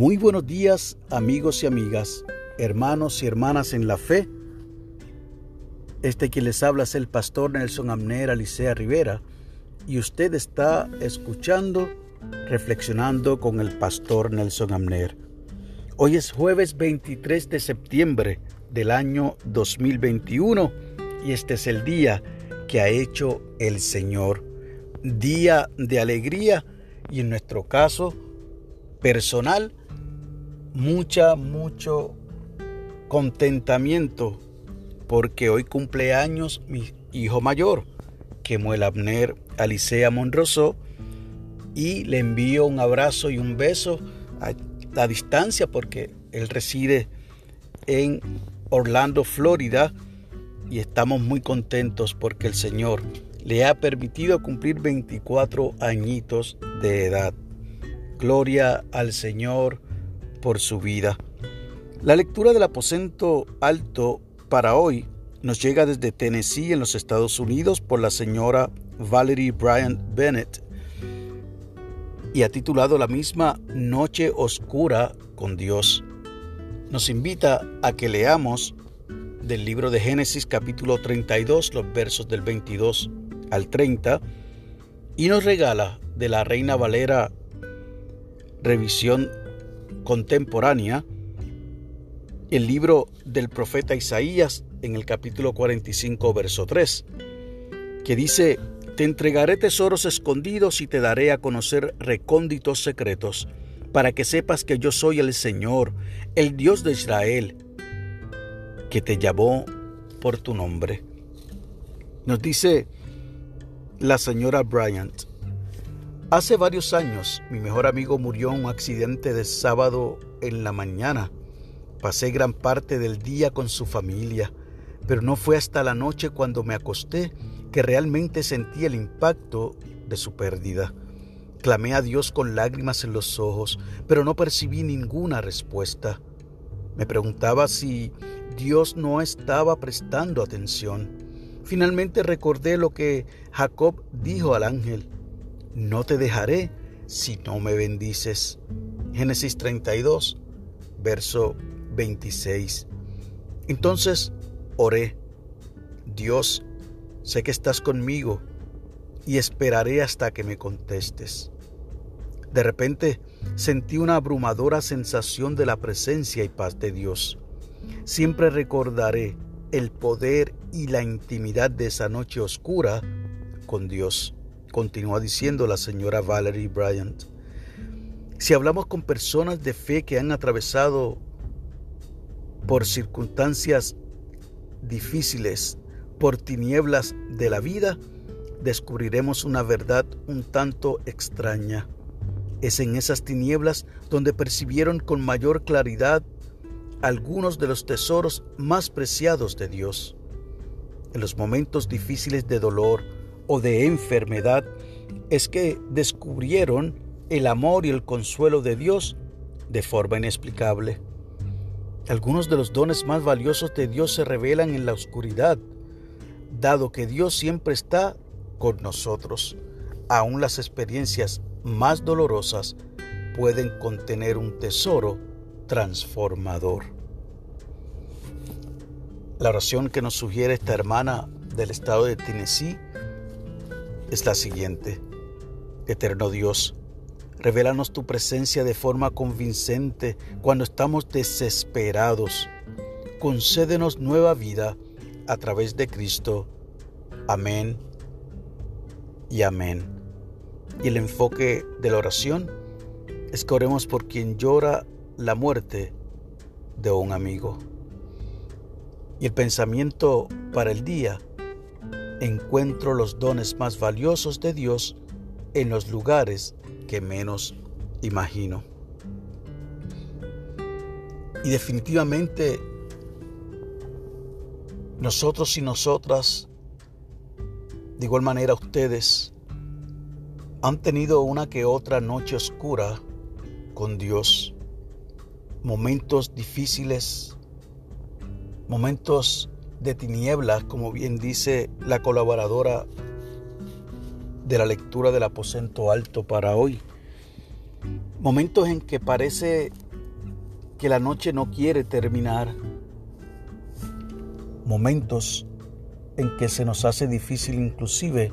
Muy buenos días amigos y amigas, hermanos y hermanas en la fe. Este quien les habla es el pastor Nelson Amner Alicea Rivera y usted está escuchando, reflexionando con el pastor Nelson Amner. Hoy es jueves 23 de septiembre del año 2021 y este es el día que ha hecho el Señor. Día de alegría y en nuestro caso personal mucha, mucho contentamiento porque hoy cumple años mi hijo mayor, Kemuel Abner Alicea Monroso, y le envío un abrazo y un beso a la distancia porque él reside en Orlando, Florida, y estamos muy contentos porque el Señor le ha permitido cumplir 24 añitos de edad. Gloria al Señor por su vida. La lectura del aposento alto para hoy nos llega desde Tennessee en los Estados Unidos por la señora Valerie Bryant Bennett y ha titulado la misma Noche Oscura con Dios. Nos invita a que leamos del libro de Génesis capítulo 32 los versos del 22 al 30 y nos regala de la Reina Valera revisión contemporánea, el libro del profeta Isaías en el capítulo 45, verso 3, que dice, Te entregaré tesoros escondidos y te daré a conocer recónditos secretos, para que sepas que yo soy el Señor, el Dios de Israel, que te llamó por tu nombre. Nos dice la señora Bryant, Hace varios años mi mejor amigo murió en un accidente de sábado en la mañana. Pasé gran parte del día con su familia, pero no fue hasta la noche cuando me acosté que realmente sentí el impacto de su pérdida. Clamé a Dios con lágrimas en los ojos, pero no percibí ninguna respuesta. Me preguntaba si Dios no estaba prestando atención. Finalmente recordé lo que Jacob dijo al ángel no te dejaré si no me bendices. Génesis 32, verso 26. Entonces oré, Dios, sé que estás conmigo y esperaré hasta que me contestes. De repente sentí una abrumadora sensación de la presencia y paz de Dios. Siempre recordaré el poder y la intimidad de esa noche oscura con Dios continúa diciendo la señora Valerie Bryant. Si hablamos con personas de fe que han atravesado por circunstancias difíciles, por tinieblas de la vida, descubriremos una verdad un tanto extraña. Es en esas tinieblas donde percibieron con mayor claridad algunos de los tesoros más preciados de Dios. En los momentos difíciles de dolor, o de enfermedad es que descubrieron el amor y el consuelo de Dios de forma inexplicable. Algunos de los dones más valiosos de Dios se revelan en la oscuridad, dado que Dios siempre está con nosotros. Aún las experiencias más dolorosas pueden contener un tesoro transformador. La oración que nos sugiere esta hermana del estado de Tennessee es la siguiente. Eterno Dios, revélanos tu presencia de forma convincente cuando estamos desesperados. Concédenos nueva vida a través de Cristo. Amén y amén. Y el enfoque de la oración es que oremos por quien llora la muerte de un amigo. Y el pensamiento para el día encuentro los dones más valiosos de Dios en los lugares que menos imagino. Y definitivamente nosotros y nosotras, de igual manera ustedes, han tenido una que otra noche oscura con Dios, momentos difíciles, momentos de tinieblas, como bien dice la colaboradora de la lectura del aposento alto para hoy. Momentos en que parece que la noche no quiere terminar. Momentos en que se nos hace difícil inclusive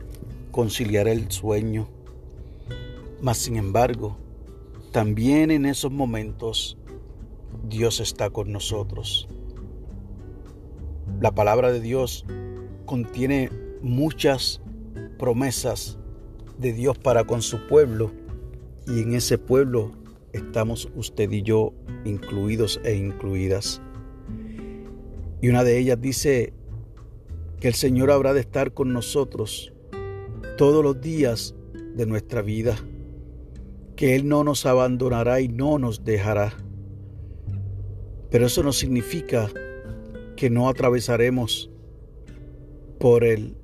conciliar el sueño. Mas sin embargo, también en esos momentos Dios está con nosotros. La palabra de Dios contiene muchas promesas de Dios para con su pueblo y en ese pueblo estamos usted y yo incluidos e incluidas. Y una de ellas dice que el Señor habrá de estar con nosotros todos los días de nuestra vida, que Él no nos abandonará y no nos dejará. Pero eso no significa que no atravesaremos por el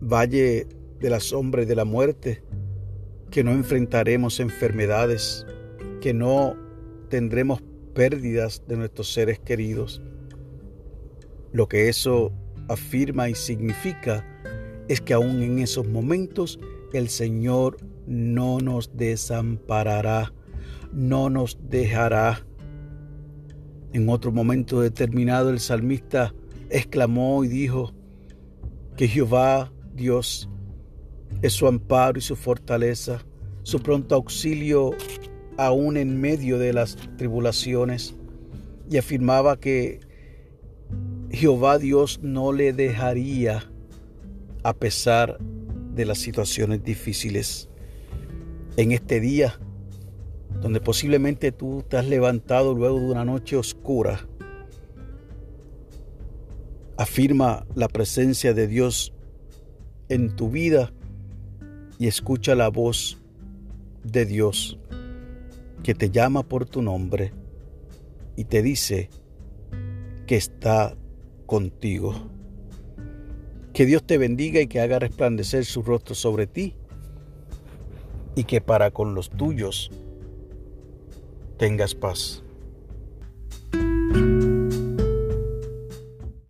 valle de la sombra y de la muerte, que no enfrentaremos enfermedades, que no tendremos pérdidas de nuestros seres queridos. Lo que eso afirma y significa es que aún en esos momentos el Señor no nos desamparará, no nos dejará. En otro momento determinado el salmista exclamó y dijo que Jehová Dios es su amparo y su fortaleza, su pronto auxilio aún en medio de las tribulaciones, y afirmaba que Jehová Dios no le dejaría a pesar de las situaciones difíciles. En este día, donde posiblemente tú te has levantado luego de una noche oscura, afirma la presencia de Dios en tu vida y escucha la voz de Dios que te llama por tu nombre y te dice que está contigo. Que Dios te bendiga y que haga resplandecer su rostro sobre ti y que para con los tuyos tengas paz.